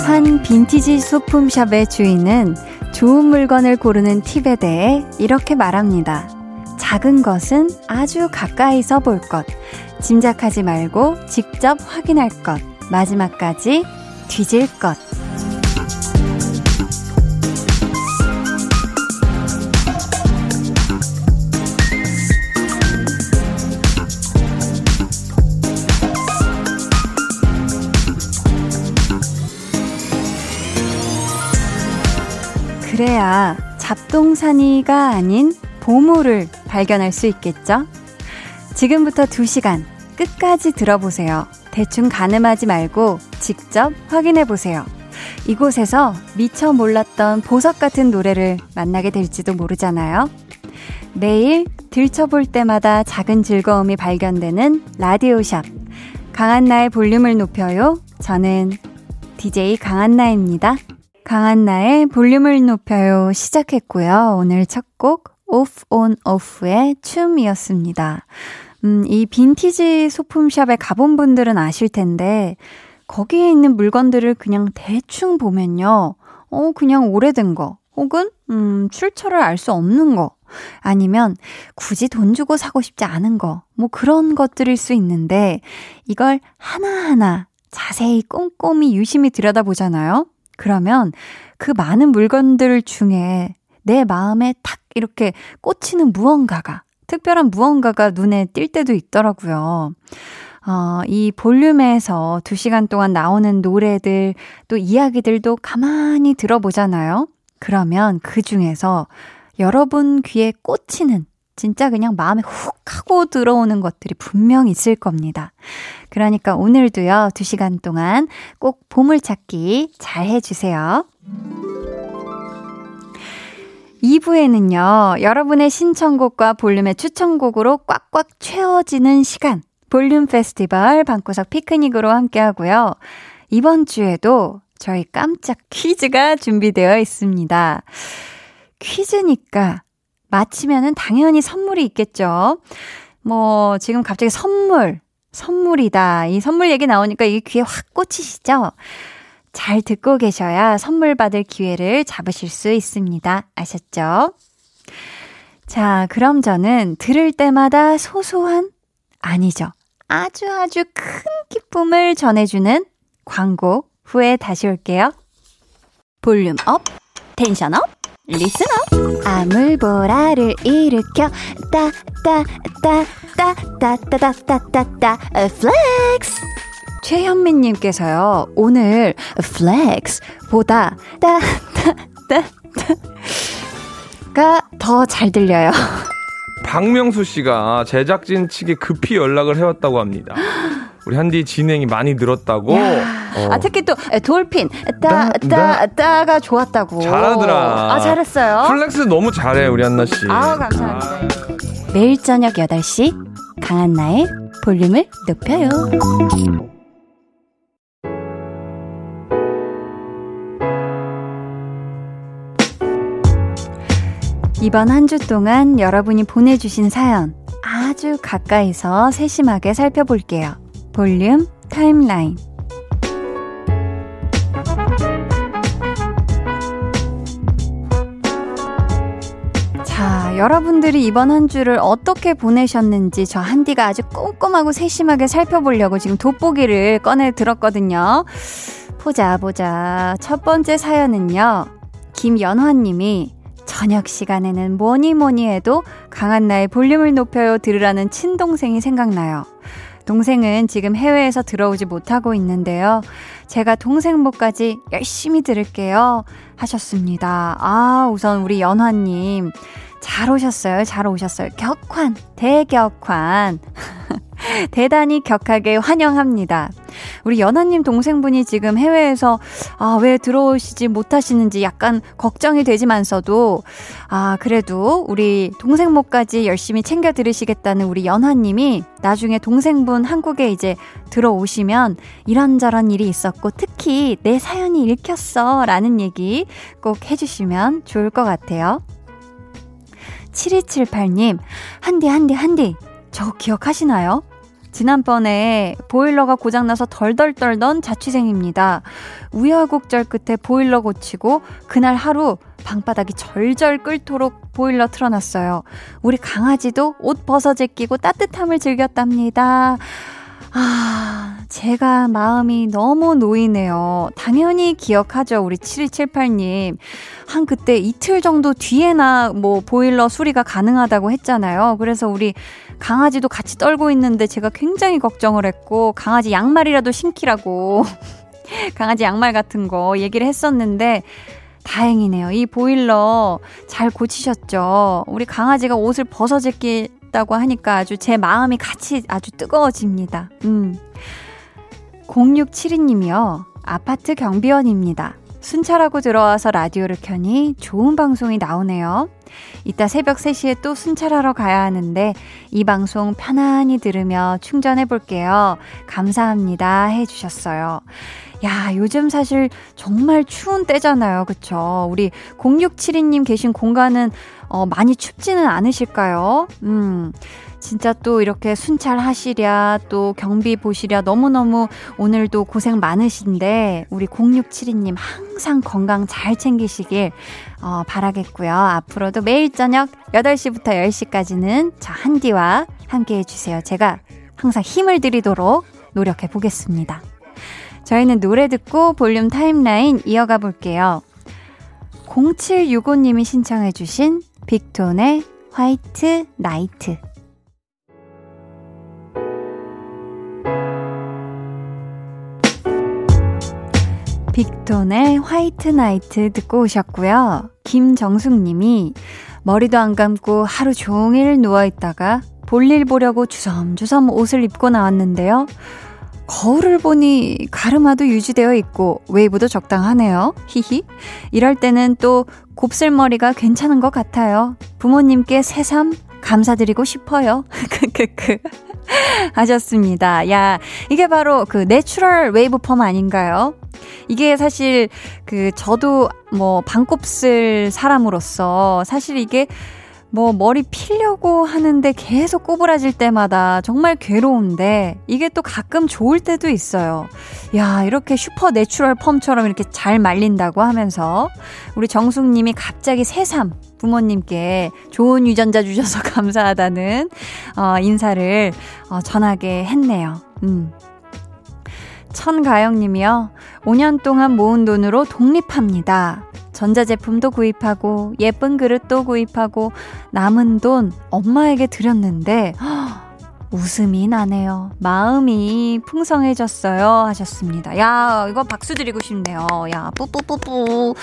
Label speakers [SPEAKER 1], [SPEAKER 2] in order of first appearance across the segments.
[SPEAKER 1] 한 빈티지 소품샵의 주인은 좋은 물건을 고르는 팁에 대해 이렇게 말합니다. 작은 것은 아주 가까이서 볼 것, 짐작하지 말고 직접 확인할 것, 마지막까지 뒤질 것. 그래야 잡동사니가 아닌 보물을 발견할 수 있겠죠? 지금부터 2시간 끝까지 들어보세요. 대충 가늠하지 말고 직접 확인해 보세요. 이곳에서 미처 몰랐던 보석 같은 노래를 만나게 될지도 모르잖아요. 매일 들춰볼 때마다 작은 즐거움이 발견되는 라디오샵. 강한나의 볼륨을 높여요. 저는 DJ 강한나입니다. 강한나의 볼륨을 높여요 시작했고요. 오늘 첫곡 오프 온 오프의 춤이었습니다. 음, 이 빈티지 소품샵에 가본 분들은 아실 텐데 거기에 있는 물건들을 그냥 대충 보면요. 어, 그냥 오래된 거 혹은 음, 출처를 알 수 없는 거 아니면 굳이 돈 주고 사고 싶지 않은 거, 뭐 그런 것들일 수 있는데 이걸 하나하나 자세히 꼼꼼히 유심히 들여다보잖아요. 그러면 그 많은 물건들 중에 내 마음에 탁 이렇게 꽂히는 무언가가, 특별한 무언가가 눈에 띌 때도 있더라고요. 어, 이 볼륨에서 두 시간 동안 나오는 노래들, 또 이야기들도 가만히 들어보잖아요. 그러면 그 중에서 여러분 귀에 꽂히는 진짜 그냥 마음에 훅 하고 들어오는 것들이 분명 있을 겁니다. 그러니까 오늘도요, 두 시간 동안 꼭 보물찾기 잘 해주세요. 2부에는요, 여러분의 신청곡과 볼륨의 추천곡으로 꽉꽉 채워지는 시간, 볼륨 페스티벌 방구석 피크닉으로 함께 하고요. 이번 주에도 저희 깜짝 퀴즈가 준비되어 있습니다. 퀴즈니까 마치면은 당연히 선물이 있겠죠. 뭐, 지금 갑자기 선물, 선물이다. 이 선물 얘기 나오니까 이게 귀에 확 꽂히시죠? 잘 듣고 계셔야 선물 받을 기회를 잡으실 수 있습니다. 아셨죠? 자, 그럼 저는 들을 때마다 소소한, 아니죠. 아주 아주 큰 기쁨을 전해주는 광고 후에 다시 올게요. Volume up, tension up, up. 아 물보라를 일으켜 따따따따따따따따따 flex. 최현민님께서요, 오늘 flex보다 따따따따가 더 잘 들려요.
[SPEAKER 2] 박명수 씨가 제작진 측에 급히 연락을 해왔다고 합니다. 우리 한디 진행이 많이 늘었다고.
[SPEAKER 1] 어. 아 특히 또 돌핀 따 따 따가 좋았다고.
[SPEAKER 2] 잘하더라.
[SPEAKER 1] 아 잘했어요.
[SPEAKER 2] Flex 너무 잘해 우리 한나 씨.
[SPEAKER 1] 아 감사합니다. 아. 매일 저녁 8시 강한나의 볼륨을 높여요. 이번 한 주 동안 여러분이 보내주신 사연 아주 가까이서 세심하게 살펴볼게요. 볼륨 타임라인. 자, 여러분들이 이번 한 주를 어떻게 보내셨는지 저 한디가 아주 꼼꼼하고 세심하게 살펴보려고 지금 돋보기를 꺼내 들었거든요. 보자, 보자. 첫 번째 사연은요. 김연화님이 저녁 시간에는 뭐니 뭐니 해도 강한나의 볼륨을 높여요 들으라는 친동생이 생각나요. 동생은 지금 해외에서 들어오지 못하고 있는데요. 제가 동생 목까지 열심히 들을게요. 하셨습니다. 아, 우선 우리 연화님. 잘 오셨어요. 잘 오셨어요. 격환, 대격환. 대단히 격하게 환영합니다. 우리 연하님 동생분이 지금 해외에서 아, 왜 들어오시지 못하시는지 약간 걱정이 되지만서도 아, 그래도 우리 동생목까지 열심히 챙겨 들으시겠다는 우리 연하님이 나중에 동생분 한국에 이제 들어오시면 이런저런 일이 있었고 특히 내 사연이 읽혔어 라는 얘기 꼭 해주시면 좋을 것 같아요. 7278님, 한디, 한디, 한디. 저 기억하시나요? 지난번에 보일러가 고장나서 덜덜 떨던 자취생입니다. 우여곡절 끝에 보일러 고치고 그날 하루 방바닥이 절절 끓도록 보일러 틀어놨어요. 우리 강아지도 옷 벗어 제끼고 따뜻함을 즐겼답니다. 아, 제가 마음이 너무 놓이네요. 당연히 기억하죠. 우리 7278님. 한 그때 이틀 정도 뒤에나 뭐 보일러 수리가 가능하다고 했잖아요. 그래서 우리 강아지도 같이 떨고 있는데 제가 굉장히 걱정을 했고, 강아지 양말이라도 신기라고. 강아지 양말 같은 거 얘기를 했었는데, 다행이네요. 이 보일러 잘 고치셨죠? 우리 강아지가 옷을 벗어 제끼 있다고 하니까 아주 제 마음이 같이 아주 뜨거워집니다. 음. 0672님이요. 아파트 경비원입니다. 순찰하고 들어와서 라디오를 켜니 좋은 방송이 나오네요. 이따 새벽 3시에 또 순찰하러 가야 하는데 이 방송 편안히 들으며 충전해 볼게요. 감사합니다. 해주셨어요. 야, 요즘 사실 정말 추운 때잖아요. 그쵸? 우리 0672님 계신 공간은 어, 많이 춥지는 않으실까요? 음. 진짜 또 이렇게 순찰하시랴, 또 경비 보시랴, 너무너무 오늘도 고생 많으신데, 우리 0672님 항상 건강 잘 챙기시길, 어, 바라겠고요. 앞으로도 매일 저녁 8시부터 10시까지는 저 한디와 함께 해주세요. 제가 항상 힘을 드리도록 노력해 보겠습니다. 저희는 노래 듣고 볼륨 timeline 이어가 볼게요. 0765님이 신청해주신 빅톤의 White Night. 빅톤의 White Night 듣고 오셨고요. 김정숙 님이 머리도 안 감고 하루 종일 누워있다가 볼일 보려고 주섬주섬 옷을 입고 나왔는데요. 거울을 보니 가르마도 유지되어 있고 웨이브도 적당하네요. 히히. 이럴 때는 또 곱슬머리가 괜찮은 것 같아요. 부모님께 새삼 감사드리고 싶어요. 크크크. 하셨습니다. 야, 이게 바로 그 natural wave perm 아닌가요? 이게 사실 그 저도 뭐 반곱슬 사람으로서 사실 이게 뭐 머리 필려고 하는데 계속 꼬부라질 때마다 정말 괴로운데 이게 또 가끔 좋을 때도 있어요. 야, 이렇게 super natural perm처럼 이렇게 잘 말린다고 하면서 우리 정숙 님이 갑자기 새삼 부모님께 좋은 유전자 주셔서 감사하다는 어, 인사를 어, 전하게 했네요. 음. 천가영 님이요. 5년 동안 모은 돈으로 독립합니다. 전자제품도 구입하고 예쁜 그릇도 구입하고 남은 돈 엄마에게 드렸는데 웃음이 나네요. 마음이 풍성해졌어요. 하셨습니다. 야, 이거 박수 드리고 싶네요. 야, 뿌뿌뿌뿌.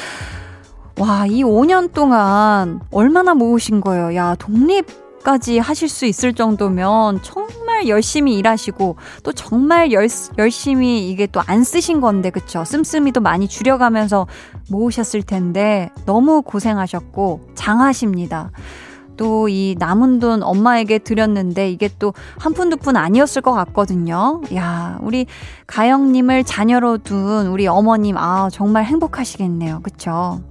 [SPEAKER 1] 와, 이 5년 동안 얼마나 모으신 거예요? 야, 독립까지 하실 수 있을 정도면 정말 열심히 일하시고 또 정말 열, 열심히 이게 또 안 쓰신 건데, 그쵸? 씀씀이도 많이 줄여가면서 모으셨을 텐데 너무 고생하셨고 장하십니다. 또 이 남은 돈 엄마에게 드렸는데 이게 또 한 푼 두 푼 아니었을 것 같거든요. 야, 우리 가영님을 자녀로 둔 우리 어머님, 아, 정말 행복하시겠네요. 그쵸?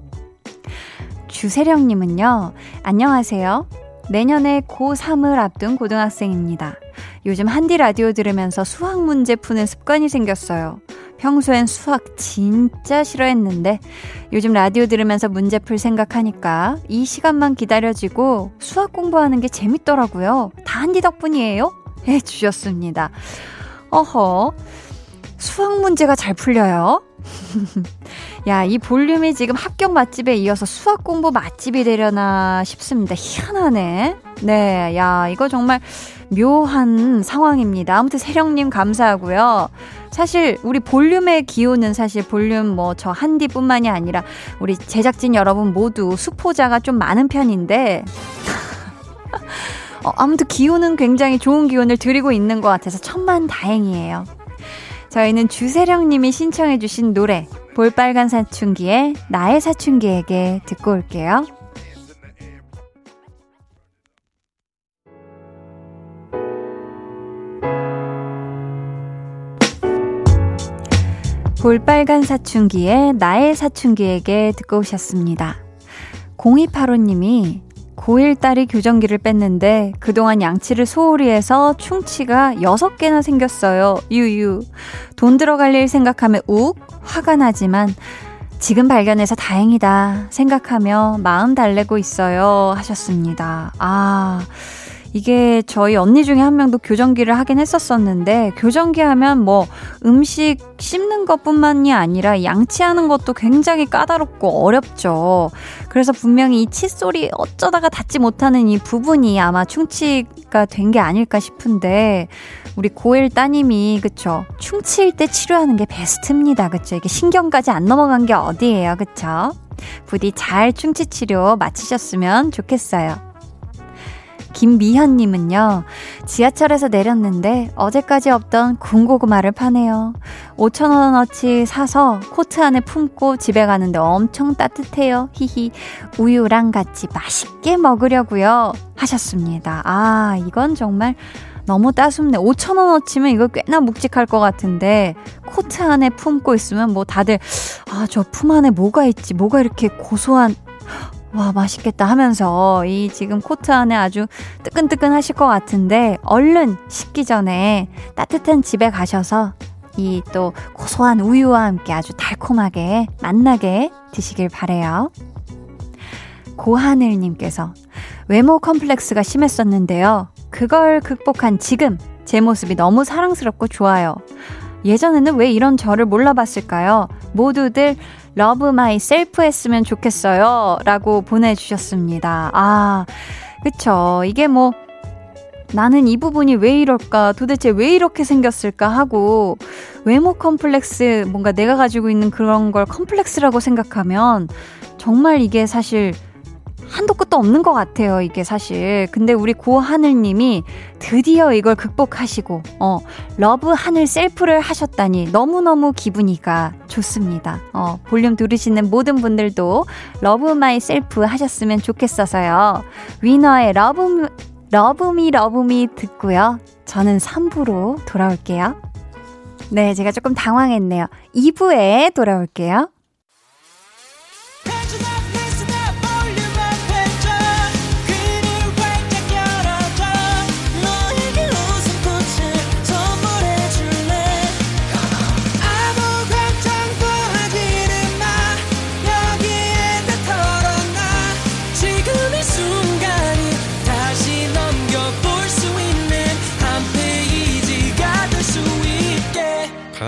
[SPEAKER 1] 주세령님은요, 안녕하세요. 내년에 고3을 앞둔 고등학생입니다. 요즘 한디 라디오 들으면서 수학 문제 푸는 습관이 생겼어요. 평소엔 수학 진짜 싫어했는데 요즘 라디오 들으면서 문제 풀 생각하니까 이 시간만 기다려지고 수학 공부하는 게 재밌더라고요. 다 한디 덕분이에요? 해 주셨습니다. 어허. 수학 문제가 잘 풀려요. 야, 이 볼륨이 지금 합격 맛집에 이어서 수학 공부 맛집이 되려나 싶습니다. 희한하네. 네, 야, 이거 정말 묘한 상황입니다. 아무튼 세령님 감사하고요. 사실 우리 볼륨의 기호는 사실 볼륨 뭐 저 한디뿐만이 아니라 우리 제작진 여러분 모두 수포자가 좀 많은 편인데 어, 아무튼 기호는 굉장히 좋은 기운을 드리고 있는 것 같아서 천만 다행이에요. 저희는 주세령님이 신청해주신 노래, 볼빨간 사춘기의 나의 사춘기에게 듣고 올게요. 볼빨간 사춘기의 나의 사춘기에게 듣고 오셨습니다. 0285님이 고1 딸이 교정기를 뺐는데 그동안 양치를 소홀히 해서 충치가 6개나 생겼어요. 유유. 돈 들어갈 일 생각하면 욱 화가 나지만 지금 발견해서 다행이다 생각하며 마음 달래고 있어요. 하셨습니다. 아. 이게 저희 언니 중에 한 명도 교정기를 하긴 했었었는데 교정기 하면 뭐 음식 씹는 것뿐만이 아니라 양치하는 것도 굉장히 까다롭고 어렵죠. 그래서 분명히 이 칫솔이 어쩌다가 닿지 못하는 이 부분이 아마 충치가 된 게 아닐까 싶은데 우리 고1 따님이 그쵸 충치일 때 치료하는 게 베스트입니다. 그쵸 이게 신경까지 안 넘어간 게 어디예요. 그쵸 부디 잘 충치 치료 마치셨으면 좋겠어요. 김미현님은요, 지하철에서 내렸는데 어제까지 없던 군고구마를 파네요. 5천원어치 사서 코트 안에 품고 집에 가는데 엄청 따뜻해요. 히히. 우유랑 같이 맛있게 먹으려고요. 하셨습니다. 아, 이건 정말 너무 따숩네. 5천원어치면 이거 꽤나 묵직할 것 같은데, 코트 안에 품고 있으면 뭐 다들, 아, 저 품 안에 뭐가 있지? 뭐가 이렇게 고소한, 와, 맛있겠다 하면서 이 지금 코트 안에 아주 뜨끈뜨끈 하실 것 같은데 얼른 식기 전에 따뜻한 집에 가셔서 이 또 고소한 우유와 함께 아주 달콤하게 맛나게 드시길 바래요. 고하늘님께서 외모 컴플렉스가 심했었는데요. 그걸 극복한 지금 제 모습이 너무 사랑스럽고 좋아요. 예전에는 왜 이런 저를 몰라봤을까요? 모두들 love myself 했으면 좋겠어요. 라고 보내주셨습니다. 아, 그쵸. 이게 뭐, 나는 이 부분이 왜 이럴까? 도대체 왜 이렇게 생겼을까? 하고, 외모 컴플렉스, 뭔가 내가 가지고 있는 그런 걸 컴플렉스라고 생각하면, 정말 이게 사실 한도 끝도 없는 것 같아요, 이게 사실. 근데 우리 고하늘님이 드디어 이걸 극복하시고, 어, love 하늘 self를 하셨다니 너무너무 기분이가 좋습니다. 어, 볼륨 들으시는 모든 분들도 love myself 하셨으면 좋겠어서요. 위너의 love, Love Me Love Me 듣고요. 저는 3부로 돌아올게요. 네, 제가 조금 당황했네요. 2부에 돌아올게요.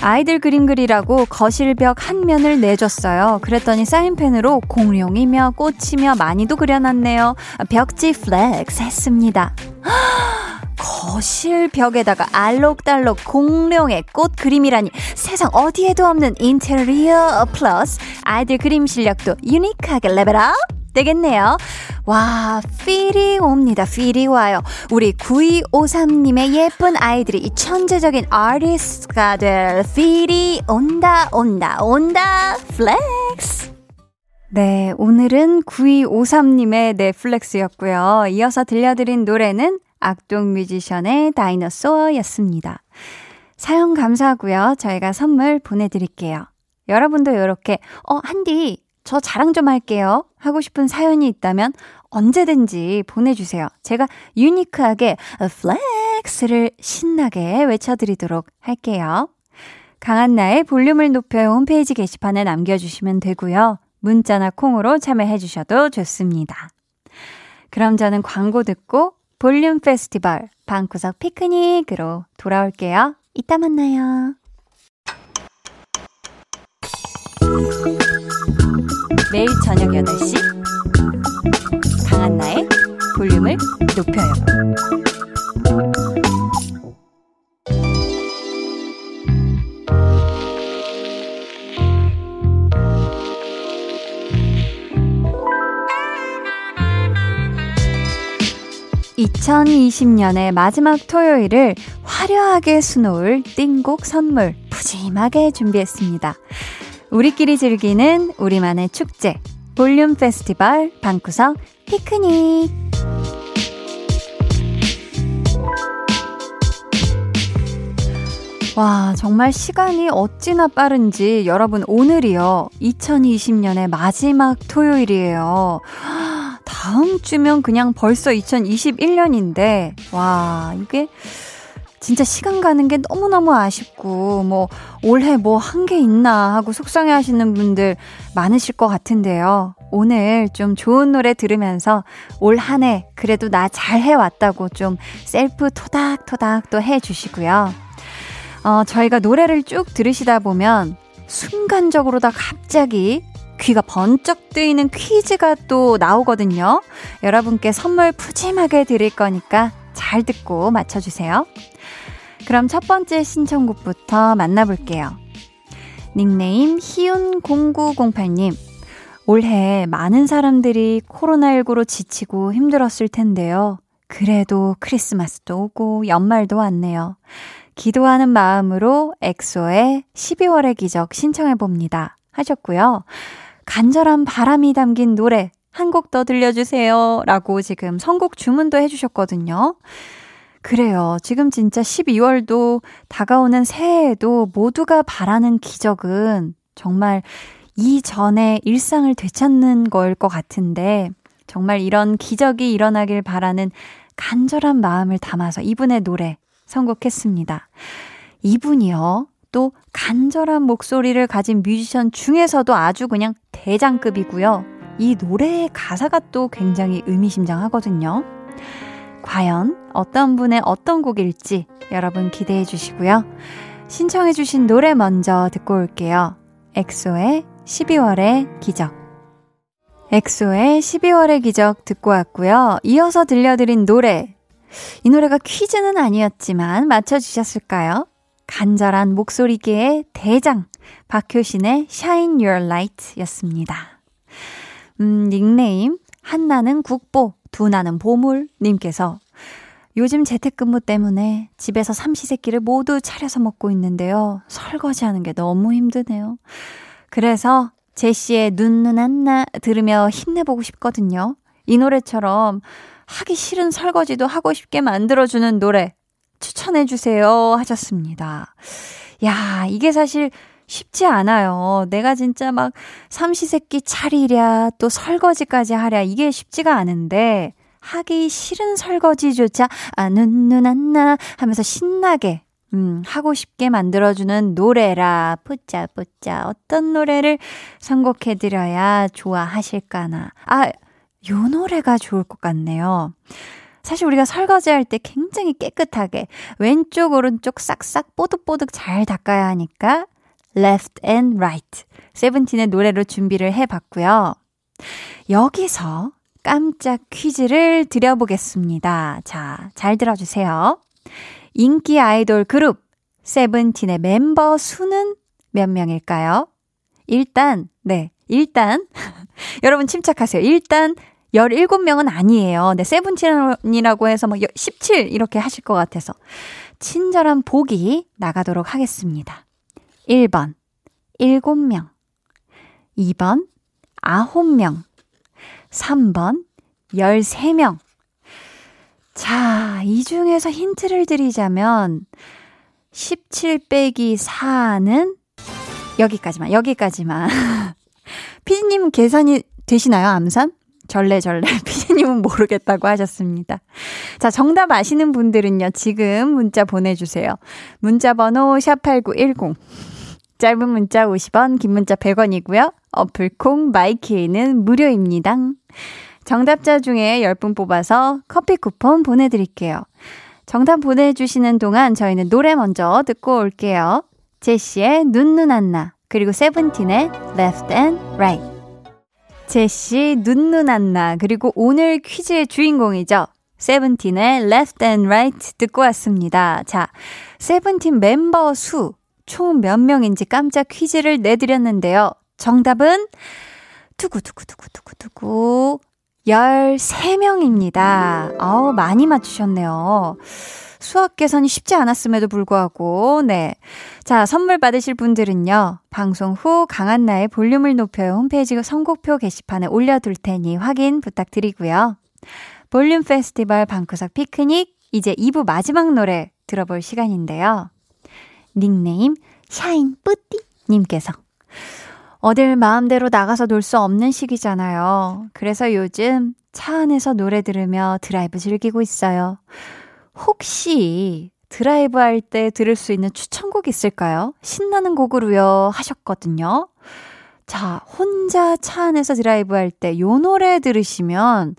[SPEAKER 1] 아이들 그림 그리라고 거실벽 한 면을 내줬어요. 그랬더니 사인펜으로 공룡이며 꽃이며 많이도 그려놨네요. 벽지 flex 했습니다. 거실 벽에다가 알록달록 공룡에 꽃 그림이라니 세상 어디에도 없는 인테리어 플러스 아이들 그림 실력도 unique하게 level up 되겠네요. 와, feel이 옵니다. feel이 와요. 우리 9253님의 예쁜 아이들이 이 천재적인 artist가 될 feel이 온다, 온다, 온다, flex. 네, 오늘은 9253님의 내 flex였고요. 이어서 들려드린 노래는 악동 뮤지션의 Dinosaur였습니다. 사연 감사하고요. 저희가 선물 보내드릴게요. 여러분도 이렇게, 어, 한디, 저 자랑 좀 할게요. 하고 싶은 사연이 있다면 언제든지 보내주세요. 제가 unique하게 flex를 신나게 외쳐드리도록 할게요. 강한나의 볼륨을 높여 홈페이지 게시판에 남겨주시면 되고요. 문자나 콩으로 참여해주셔도 좋습니다. 그럼 저는 광고 듣고 볼륨 페스티벌 방구석 피크닉으로 돌아올게요. 이따 만나요. 매일 저녁 8시 강한나의 볼륨을 높여요. (2020년의) 마지막 토요일을 화려하게 수놓을 띵곡 선물 푸짐하게 준비했습니다. 우리끼리 즐기는 우리만의 축제 볼륨 페스티벌 방구석 피크닉 와, 정말 시간이 어찌나 빠른지 여러분 오늘이요. 2020년의 마지막 토요일이에요. 다음 주면 그냥 벌써 2021년인데, 와, 이게 진짜 시간 가는 게 너무너무 아쉽고, 뭐, 올해 뭐 한 게 있나 하고 속상해 하시는 분들 많으실 것 같은데요. 오늘 좀 좋은 노래 들으면서 올 한 해 그래도 나 잘 해왔다고 좀 셀프 토닥토닥 또 해주시고요. 어, 저희가 노래를 쭉 들으시다 보면 순간적으로 다 갑자기 귀가 번쩍 뜨이는 퀴즈가 또 나오거든요. 여러분께 선물 푸짐하게 드릴 거니까 잘 듣고 맞춰주세요. 그럼 첫 번째 신청곡부터 만나볼게요. 닉네임 희운0908님. 올해 많은 사람들이 코로나19로 지치고 힘들었을 텐데요. 그래도 크리스마스도 오고 연말도 왔네요. 기도하는 마음으로 엑소의 12월의 기적 신청해봅니다. 하셨고요. 간절한 바람이 담긴 노래 한 곡 더 들려주세요. 라고 지금 선곡 주문도 해주셨거든요. 그래요. 지금 진짜 12월도 다가오는 새해에도 모두가 바라는 기적은 정말 이전에 일상을 되찾는 거일 것 같은데 정말 이런 기적이 일어나길 바라는 간절한 마음을 담아서 이분의 노래 선곡했습니다. 이분이요. 또 간절한 목소리를 가진 뮤지션 중에서도 아주 그냥 대장급이고요. 이 노래의 가사가 또 굉장히 의미심장하거든요. 과연 어떤 분의 어떤 곡일지 여러분 기대해 주시고요. 신청해 주신 노래 먼저 듣고 올게요. 엑소의 12월의 기적. 엑소의 12월의 기적 듣고 왔고요. 이어서 들려드린 노래. 이 노래가 퀴즈는 아니었지만 맞춰주셨을까요? 간절한 목소리계의 대장, 박효신의 Shine Your Light 였습니다. 음, 닉네임, 한나는 국보, 두나는 보물님께서 요즘 재택근무 때문에 집에서 삼시세끼를 모두 차려서 먹고 있는데요. 설거지 하는 게 너무 힘드네요. 그래서 제시의 눈눈 안나 들으며 힘내보고 싶거든요. 이 노래처럼 하기 싫은 설거지도 하고 싶게 만들어주는 노래 추천해주세요 하셨습니다. 야, 이게 사실 쉽지 않아요. 내가 진짜 막 삼시세끼 차리랴, 또 설거지까지 하랴, 이게 쉽지가 않은데, 하기 싫은 설거지조차, 아, 눈, 눈, 안, 나 하면서 신나게, 음, 하고 싶게 만들어주는 노래라, 뿌짜, 뿌짜. 어떤 노래를 선곡해드려야 좋아하실까나. 아, 요 노래가 좋을 것 같네요. 사실 우리가 설거지할 때 굉장히 깨끗하게 왼쪽, 오른쪽 싹싹 뽀득뽀득 잘 닦아야 하니까 left and right. 세븐틴의 노래로 준비를 해봤고요. 여기서 깜짝 퀴즈를 드려보겠습니다. 자, 잘 들어주세요. 인기 아이돌 그룹 세븐틴의 멤버 수는 몇 명일까요? 일단, 네, 일단, 여러분 침착하세요. 일단 17명은 아니에요. 네, 세븐틴이라고 해서 뭐 17 이렇게 하실 것 같아서 친절한 보기 나가도록 하겠습니다. 1번 7명 2번 9명 3번 13명 자, 이 중에서 힌트를 드리자면 17 빼기 4는 여기까지만, 여기까지만. 피디님 계산이 되시나요, 암산? 절레절레. 피디님은 모르겠다고 하셨습니다. 자, 정답 아시는 분들은요, 지금 문자 보내주세요. 문자 번호 샵8910. 짧은 문자 50원, 긴 문자 100원이고요. 어플 콩 마이케이는 무료입니다. 정답자 중에 10분 뽑아서 커피 쿠폰 보내드릴게요. 정답 보내주시는 동안 저희는 노래 먼저 듣고 올게요. 제시의 눈눈 안나, 그리고 세븐틴의 Left and Right. 제시 눈누난나 그리고 오늘 퀴즈의 주인공이죠. 세븐틴의 Left and Right 듣고 왔습니다. 자, 세븐틴 멤버 수 총 몇 명인지 깜짝 퀴즈를 내드렸는데요. 정답은 두구두구두구두구두구 13명입니다. 아우, 많이 맞추셨네요. 수학 계산이 쉽지 않았음에도 불구하고, 네. 자, 선물 받으실 분들은요, 방송 후 강한나의 볼륨을 높여요 홈페이지 선곡표 게시판에 올려둘 테니 확인 부탁드리고요. 볼륨 페스티벌 방구석 피크닉, 이제 2부 마지막 노래 들어볼 시간인데요. 닉네임, 샤인 뿌띠님께서. 어딜 마음대로 나가서 놀 수 없는 시기잖아요. 그래서 요즘 차 안에서 노래 들으며 드라이브 즐기고 있어요. 혹시 드라이브 할 때 들을 수 있는 추천곡 있을까요? 신나는 곡으로요 하셨거든요. 자, 혼자 차 안에서 드라이브 할 때 요 노래 들으시면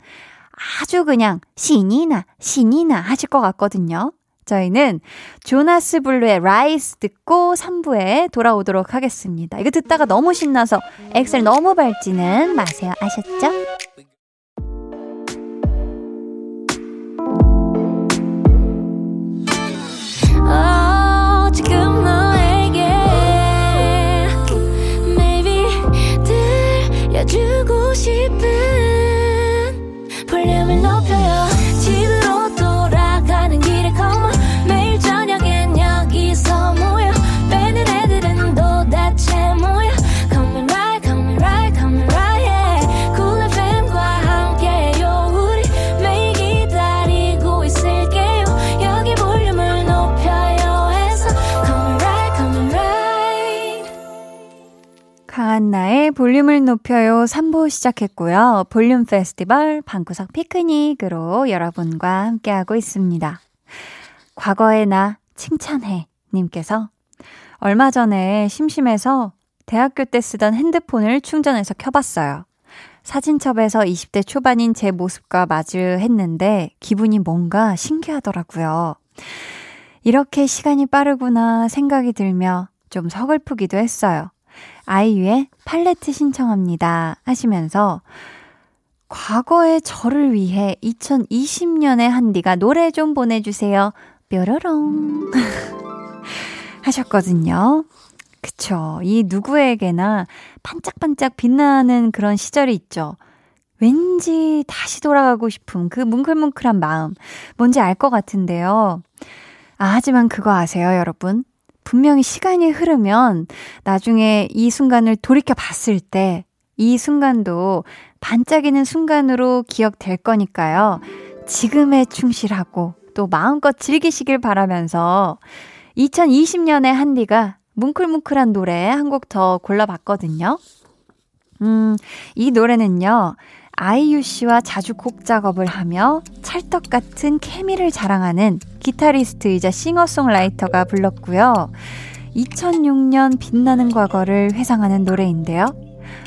[SPEAKER 1] 아주 그냥 신이 나, 신이 나 하실 것 같거든요. 저희는 조나스 블루의 Rise 듣고 3부에 돌아오도록 하겠습니다. 이거 듣다가 너무 신나서 엑셀 너무 밟지는 마세요. 아셨죠? 볼륨을 높여요 3부 시작했고요. 볼륨 페스티벌 방구석 피크닉으로 여러분과 함께하고 있습니다. 과거의 나 칭찬해 님께서 얼마 전에 심심해서 대학교 때 쓰던 핸드폰을 충전해서 켜봤어요. 사진첩에서 20대 초반인 제 모습과 마주했는데 기분이 뭔가 신기하더라고요. 이렇게 시간이 빠르구나 생각이 들며 좀 서글프기도 했어요. 아이유의 팔레트 신청합니다 하시면서 과거의 저를 위해 2020년의 한디가 노래 좀 보내주세요. 뾰로롱. 하셨거든요. 그쵸. 이 누구에게나 반짝반짝 빛나는 그런 시절이 있죠. 왠지 다시 돌아가고 싶은 그 뭉클뭉클한 마음. 뭔지 알 것 같은데요. 아, 하지만 그거 아세요, 여러분? 분명히 시간이 흐르면 나중에 이 순간을 돌이켜 봤을 때 이 순간도 반짝이는 순간으로 기억될 거니까요. 지금에 충실하고 또 마음껏 즐기시길 바라면서 2020년에 한디가 뭉클뭉클한 노래 한 곡 더 골라봤거든요. 음, 이 노래는요. 아이유 씨와 자주 곡 작업을 하며 찰떡 같은 케미를 자랑하는 기타리스트이자 싱어송라이터가 불렀고요. 2006년 빛나는 과거를 회상하는 노래인데요.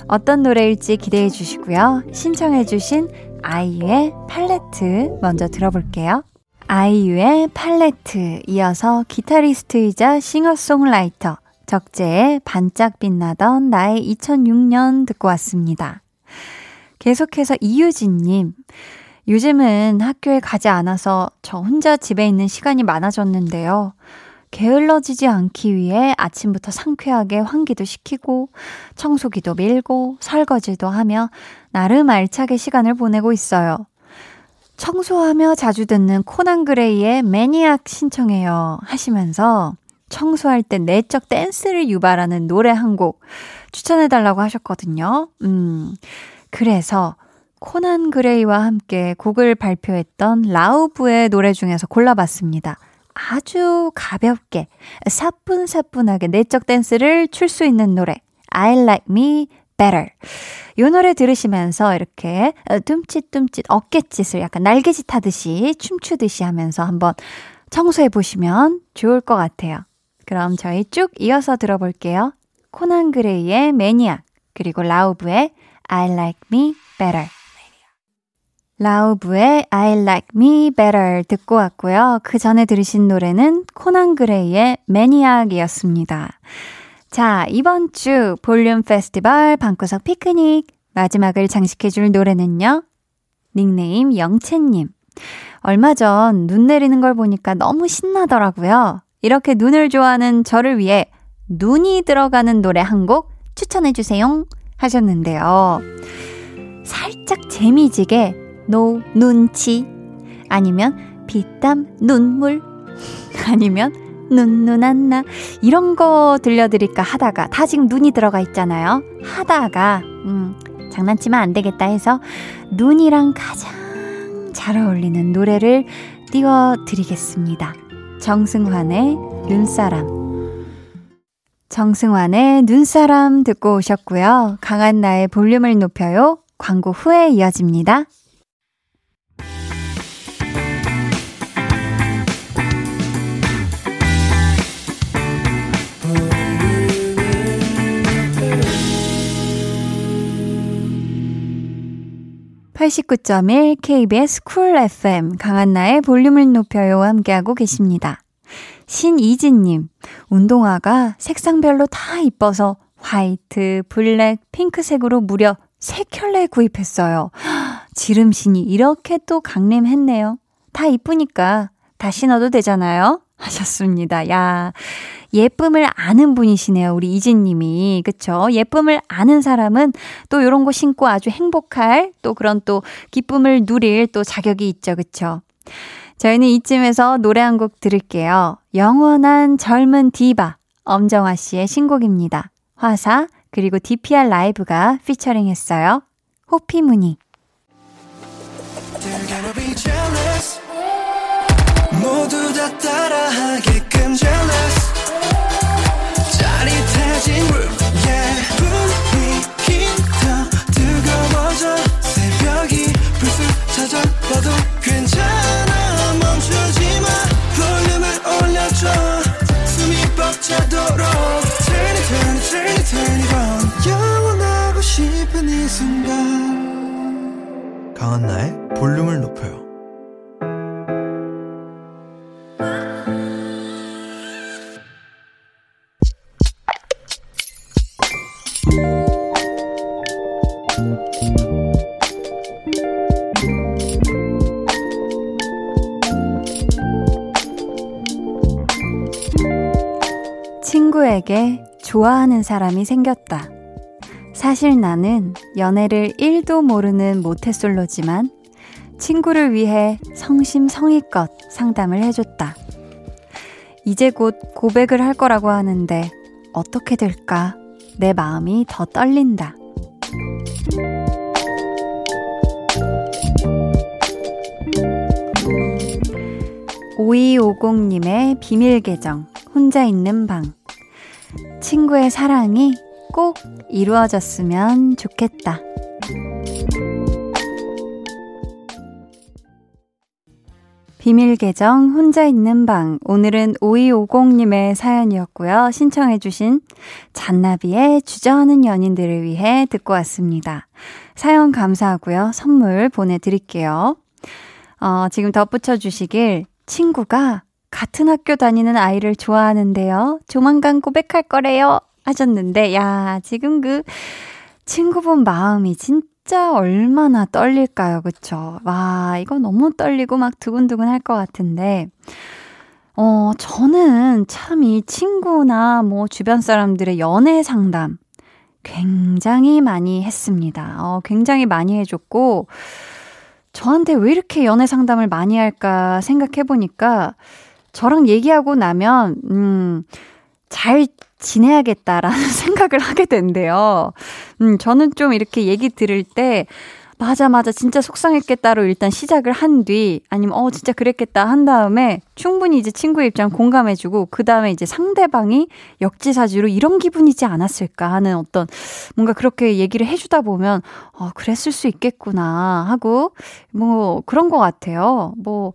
[SPEAKER 1] 어떤 노래일지 기대해 주시고요. 신청해 주신 아이유의 팔레트 먼저 들어볼게요. 아이유의 팔레트 이어서 기타리스트이자 싱어송라이터 적재의 반짝 빛나던 나의 2006년 듣고 왔습니다. 계속해서 이유진님, 요즘은 학교에 가지 않아서 저 혼자 집에 있는 시간이 많아졌는데요. 게을러지지 않기 위해 아침부터 상쾌하게 환기도 시키고, 청소기도 밀고, 설거지도 하며, 나름 알차게 시간을 보내고 있어요. 청소하며 자주 듣는 코난 그레이의 매니악 신청해요 하시면서 청소할 때 내적 댄스를 유발하는 노래 한 곡 추천해달라고 하셨거든요. 음, 그래서 코난 그레이와 함께 곡을 발표했던 라우브의 노래 중에서 골라봤습니다. 아주 가볍게, 사뿐사뿐하게 내적 댄스를 출 수 있는 노래. I like me better. 이 노래 들으시면서 이렇게 둠칫둠칫 어깨짓을 약간 날개짓 하듯이 춤추듯이 하면서 한번 청소해 보시면 좋을 것 같아요. 그럼 저희 쭉 이어서 들어볼게요. 코난 그레이의 매니악, 그리고 라우브의 I like me better. 라우브의 I like me better 듣고 왔고요. 그 전에 들으신 노래는 코난 그레이의 매니악이었습니다. 자, 이번 주 볼륨 페스티벌 방구석 피크닉 마지막을 장식해줄 노래는요. 닉네임 영채님. 얼마 전 눈 내리는 걸 보니까 너무 신나더라고요. 이렇게 눈을 좋아하는 저를 위해 눈이 들어가는 노래 한 곡 추천해주세요. 하셨는데요. 살짝 재미지게 노, 눈치 아니면 비땀, 눈물 아니면 눈눈안나 이런 거 들려드릴까 하다가 다 지금 눈이 들어가 있잖아요. 하다가 음, 장난치면 안 되겠다 해서 눈이랑 가장 잘 어울리는 노래를 띄워드리겠습니다. 정승환의 눈사람. 정승환의 눈사람 듣고 오셨고요. 강한 나의 볼륨을 높여요. 광고 후에 이어집니다. 89.1 KBS 쿨 FM 강한나의 볼륨을 높여요 함께하고 계십니다. 신이진님, 운동화가 색상별로 다 이뻐서 화이트, 블랙, 핑크색으로 무려 3켤레 구입했어요. 지름신이 이렇게 또 강림했네요. 다 이쁘니까 다 신어도 되잖아요? 하셨습니다. 야, 예쁨을 아는 분이시네요. 우리 이진님이. 그쵸? 예쁨을 아는 사람은 또 요런 거 신고 아주 행복할 또 그런 또 기쁨을 누릴 또 자격이 있죠. 그쵸? 저희는 이쯤에서 노래 한 곡 들을게요. 영원한 젊은 디바. 엄정화 씨의 신곡입니다. 화사, 그리고 DPR 라이브가 피처링 했어요. 호피무늬. 모두 다 따라하게끔 jealous 짜릿해진 room yeah 분위기 더 뜨거워져 새벽이 불쑥 찾아와도 싶은 이 순간 강한나의 볼륨을 높여요 친구에게 좋아하는 사람이 생겼다. 사실 나는 연애를 1도 모르는 모태솔로지만 친구를 위해 성심성의껏 상담을 해줬다. 이제 곧 고백을 할 거라고 하는데 어떻게 될까? 내 마음이 더 떨린다. 5250님의 비밀 계정, 혼자 있는 방. 친구의 사랑이 꼭 이루어졌으면 좋겠다. 비밀 계정 혼자 있는 방 오늘은 5250님의 사연이었고요. 신청해 주신 잔나비의 주저하는 연인들을 위해 듣고 왔습니다. 사연 감사하고요. 선물 보내드릴게요. 어, 지금 덧붙여 주시길 친구가 같은 학교 다니는 아이를 좋아하는데요. 조만간 고백할 거래요. 하셨는데, 야, 지금 그 친구분 마음이 진짜 얼마나 떨릴까요? 그쵸? 와, 이거 너무 떨리고 막 두근두근 할 것 같은데, 어, 저는 참 이 친구나 뭐 주변 사람들의 연애 상담 굉장히 많이 했습니다. 어, 굉장히 많이 해줬고, 저한테 왜 이렇게 연애 상담을 많이 할까 생각해보니까, 저랑 얘기하고 나면, 음, 잘 지내야겠다라는 생각을 하게 된대요. 음, 저는 좀 이렇게 얘기 들을 때, 맞아, 맞아, 진짜 속상했겠다로 일단 시작을 한 뒤, 아니면, 어, 진짜 그랬겠다 한 다음에, 충분히 이제 친구의 입장 공감해주고, 그 다음에 이제 상대방이 역지사지로 이런 기분이지 않았을까 하는 어떤, 뭔가 그렇게 얘기를 해주다 보면, 어, 그랬을 수 있겠구나 하고, 뭐, 그런 것 같아요. 뭐,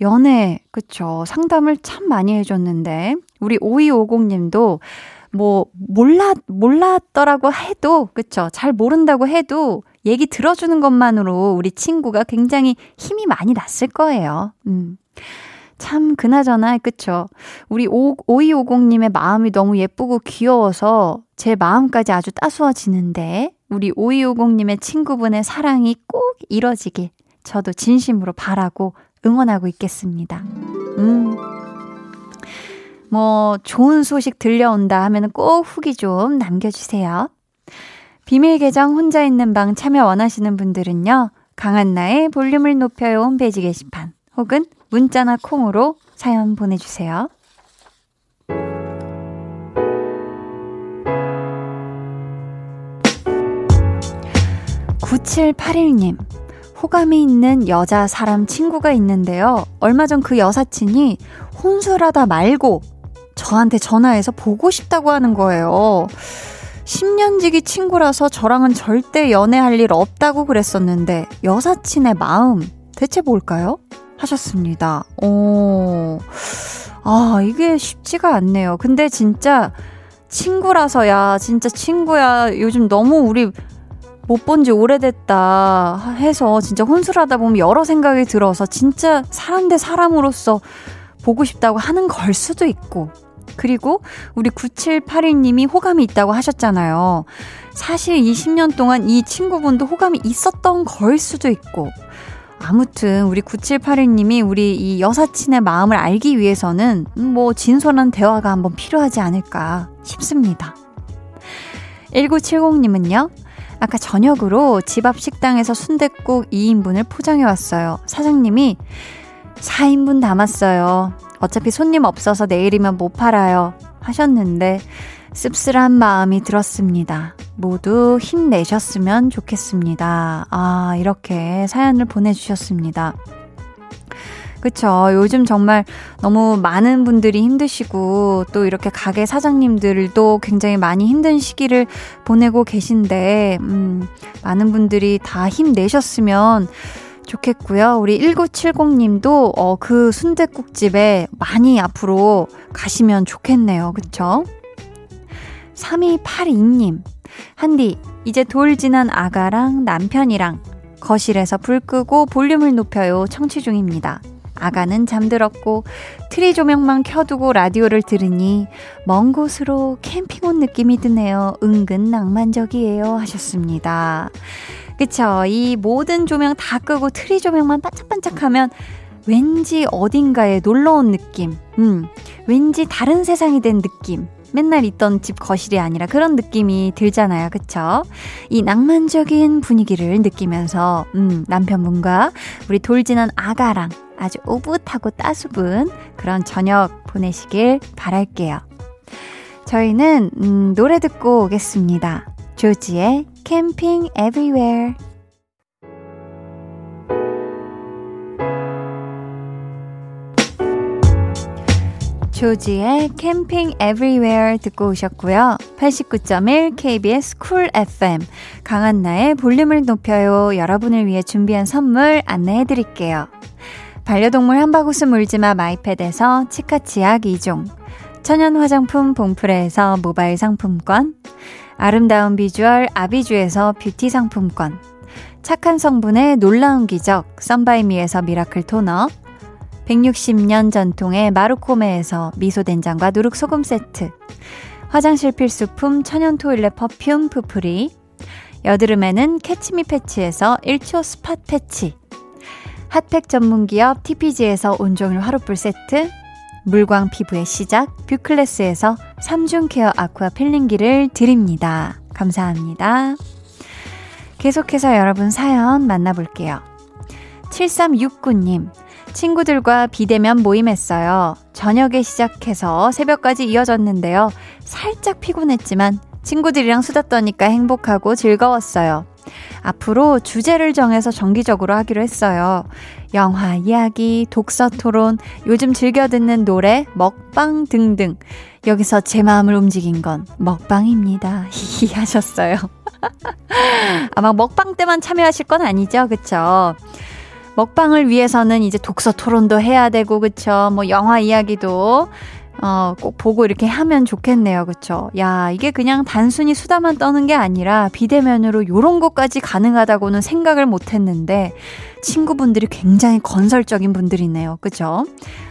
[SPEAKER 1] 연애, 그쵸. 상담을 참 많이 해줬는데, 우리 5250님도 뭐, 몰랐, 몰랐더라고 해도, 그쵸. 잘 모른다고 해도 얘기 들어주는 것만으로 우리 친구가 굉장히 힘이 많이 났을 거예요. 음. 참, 그나저나, 그쵸. 우리 5250님의 마음이 너무 예쁘고 귀여워서 제 마음까지 아주 따스워지는데, 우리 5250님의 친구분의 사랑이 꼭 이뤄지길 저도 진심으로 바라고 응원하고 있겠습니다. 음. 뭐, 좋은 소식 들려온다 하면 꼭 후기 좀 남겨주세요. 비밀 계정 혼자 있는 방 참여 원하시는 분들은요, 강한나의 볼륨을 높여요 홈페이지 게시판 혹은 문자나 콩으로 사연 보내주세요. 9781님, 호감이 있는 여자 사람 친구가 있는데요. 얼마 전 그 여사친이 혼술하다 말고 저한테 전화해서 보고 싶다고 하는 거예요. 10년 지기 친구라서 저랑은 절대 연애할 일 없다고 그랬었는데 여사친의 마음 대체 뭘까요? 하셨습니다. 오, 아, 이게 쉽지가 않네요. 근데 진짜 친구라서야, 진짜 친구야. 요즘 너무 우리 못 본 지 오래됐다 해서 진짜 혼술하다 보면 여러 생각이 들어서 진짜 사람 대 사람으로서 보고 싶다고 하는 걸 수도 있고 그리고 우리 9781님이 호감이 있다고 하셨잖아요. 사실 20년 동안 이 친구분도 호감이 있었던 걸 수도 있고, 아무튼 우리 9781님이 우리 이 여사친의 마음을 알기 위해서는 뭐 진솔한 대화가 한번 필요하지 않을까 싶습니다. 1970님은요. 아까 저녁으로 집 앞 식당에서 순댓국 2인분을 포장해 왔어요. 사장님이 4인분 담았어요. 어차피 손님 없어서 내일이면 못 팔아요. 하셨는데 씁쓸한 마음이 들었습니다. 모두 힘내셨으면 좋겠습니다. 아, 이렇게 사연을 보내주셨습니다. 그쵸. 요즘 정말 너무 많은 분들이 힘드시고, 또 이렇게 가게 사장님들도 굉장히 많이 힘든 시기를 보내고 계신데, 음, 많은 분들이 다 힘내셨으면 좋겠고요. 우리 1970님도 어, 그 순대국집에 많이 앞으로 가시면 좋겠네요. 그쵸? 3282님, 한디, 이제 돌 지난 아가랑 남편이랑 거실에서 불 끄고 볼륨을 높여요. 청취 중입니다. 아가는 잠들었고 트리 조명만 켜두고 라디오를 들으니 먼 곳으로 캠핑 온 느낌이 드네요. 은근 낭만적이에요. 하셨습니다. 그쵸. 이 모든 조명 다 끄고 트리 조명만 반짝반짝하면 왠지 어딘가에 놀러 온 느낌. 음, 왠지 다른 세상이 된 느낌. 맨날 있던 집 거실이 아니라 그런 느낌이 들잖아요. 그쵸? 이 낭만적인 분위기를 느끼면서, 음, 남편분과 우리 돌 지난 아가랑 아주 오붓하고 따수분 그런 저녁 보내시길 바랄게요. 저희는, 음, 노래 듣고 오겠습니다. 조지의 캠핑 everywhere. 조지의 캠핑 everywhere 듣고 오셨고요. 89.1 KBS 쿨 FM 강한나의 볼륨을 높여요. 여러분을 위해 준비한 선물 안내해 드릴게요. 반려동물 한바구스 물지마 마이패드에서 치카치약 2종 천연 화장품 봉프레에서 모바일 상품권 아름다운 비주얼 아비주에서 뷰티 상품권. 착한 성분의 놀라운 기적 썬바이미에서 miracle 토너. 160년 전통의 마루코메에서 미소된장과 누룩소금 세트. 화장실 필수품 천연 toilet perfume 푸프리. 여드름에는 캐치미 패치에서 1초 spot 패치. 핫팩 전문기업 TPG에서 온종일 화롯불 세트 물광 피부의 시작 뷰클래스에서 3중 케어 아쿠아 필링기를 드립니다. 감사합니다. 계속해서 여러분 사연 만나볼게요. 7369님, 친구들과 비대면 모임했어요. 저녁에 시작해서 새벽까지 이어졌는데요. 살짝 피곤했지만 친구들이랑 수다 떠니까 행복하고 즐거웠어요. 앞으로 주제를 정해서 정기적으로 하기로 했어요. 영화 이야기, 독서 토론, 요즘 즐겨 듣는 노래, 먹방 등등. 여기서 제 마음을 움직인 건 먹방입니다. 히히 하셨어요. 아마 먹방 때만 참여하실 건 아니죠? 그쵸? 먹방을 위해서는 이제 독서 토론도 해야 되고, 그쵸? 뭐 영화 이야기도 어, 꼭 보고 이렇게 하면 좋겠네요. 그쵸? 야, 이게 그냥 단순히 수다만 떠는 게 아니라 비대면으로 요런 것까지 가능하다고는 생각을 못 했는데 친구분들이 굉장히 건설적인 분들이네요. 그쵸?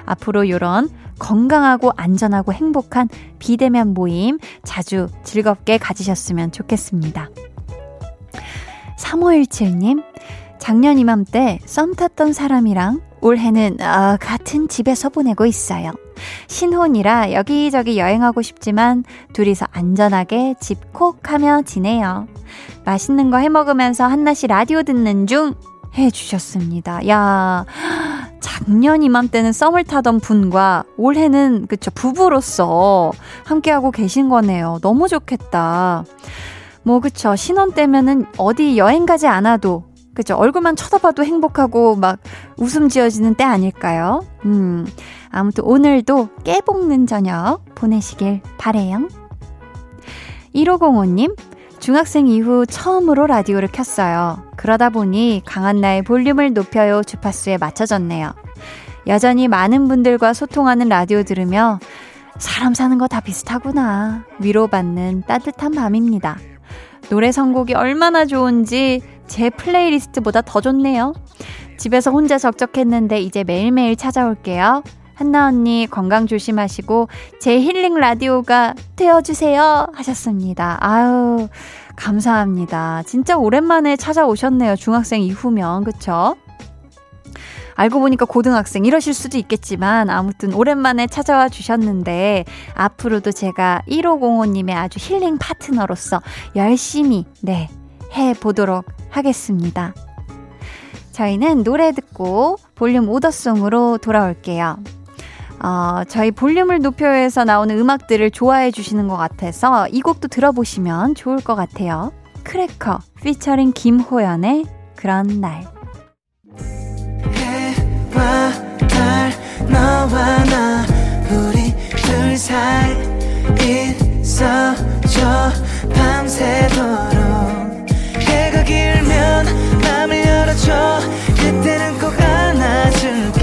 [SPEAKER 1] 앞으로 요런 건강하고 안전하고 행복한 비대면 모임 자주 즐겁게 가지셨으면 좋겠습니다. 3517님, 작년 이맘때 썸 탔던 사람이랑 올해는 어, 같은 집에서 보내고 있어요. 신혼이라 여기저기 여행하고 싶지만 둘이서 안전하게 집콕 하며 지내요. 맛있는 거 해 먹으면서 한낮이 라디오 듣는 중 해주셨습니다. 야, 작년 이맘때는 썸을 타던 분과 올해는 그쵸 부부로서 함께하고 계신 거네요. 너무 좋겠다. 뭐 그쵸 신혼 때면은 어디 여행 가지 않아도 그죠 얼굴만 쳐다봐도 행복하고 막 웃음 지어지는 때 아닐까요? 음 아무튼 오늘도 깨볶는 저녁 보내시길 바래요. 1505님 중학생 이후 처음으로 라디오를 켰어요. 그러다 보니 강한나의 볼륨을 높여요 주파수에 맞춰졌네요. 여전히 많은 분들과 소통하는 라디오 들으며 사람 사는 거 다 비슷하구나 위로받는 따뜻한 밤입니다. 노래 선곡이 얼마나 좋은지 제 플레이리스트보다 더 좋네요. 집에서 혼자 적적했는데 이제 매일매일 찾아올게요. 한나 언니 건강 조심하시고 제 힐링 라디오가 되어주세요 하셨습니다. 아유 감사합니다. 진짜 오랜만에 찾아오셨네요. 중학생 이후면 그쵸? 알고 보니까 고등학생 이러실 수도 있겠지만 아무튼 오랜만에 찾아와 주셨는데 앞으로도 제가 1505님의 아주 힐링 파트너로서 열심히 네 해보도록 하겠습니다. 저희는 노래 듣고 볼륨 오더송으로 돌아올게요. 어, 저희 볼륨을 높여서 나오는 음악들을 좋아해 주시는 것 같아서 이 곡도 들어보시면 좋을 것 같아요. 크래커 피처링 김호연의 그런 날. 해가 길면 맘을 열어줘 그때는 꼭 안아줄게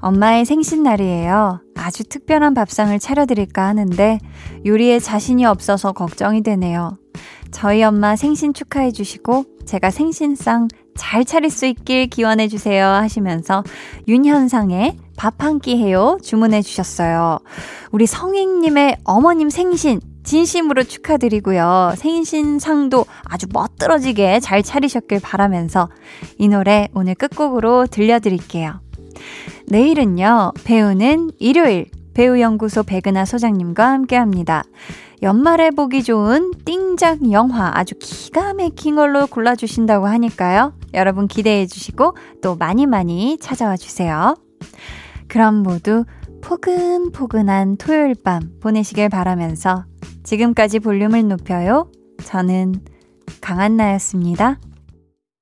[SPEAKER 1] 엄마의 생신날이에요. 아주 특별한 밥상을 차려드릴까 하는데 요리에 자신이 없어서 걱정이 되네요. 저희 엄마 생신 축하해주시고 제가 생신상 잘 차릴 수 있길 기원해 주세요 하시면서 윤현상의 밥 한 끼 해요 주문해 주셨어요. 우리 성행님의 어머님 생신 진심으로 축하드리고요. 생신상도 아주 멋들어지게 잘 차리셨길 바라면서 이 노래 오늘 끝곡으로 들려드릴게요. 내일은요, 배우는 일요일 배우연구소 백은하 소장님과 함께 합니다. 연말에 보기 좋은 띵작 영화 아주 기가 막힌 걸로 골라주신다고 하니까요. 여러분 기대해 주시고 또 많이 많이 찾아와 주세요. 그럼 모두 포근포근한 토요일 밤 보내시길 바라면서 지금까지 볼륨을 높여요. 저는 강한나였습니다.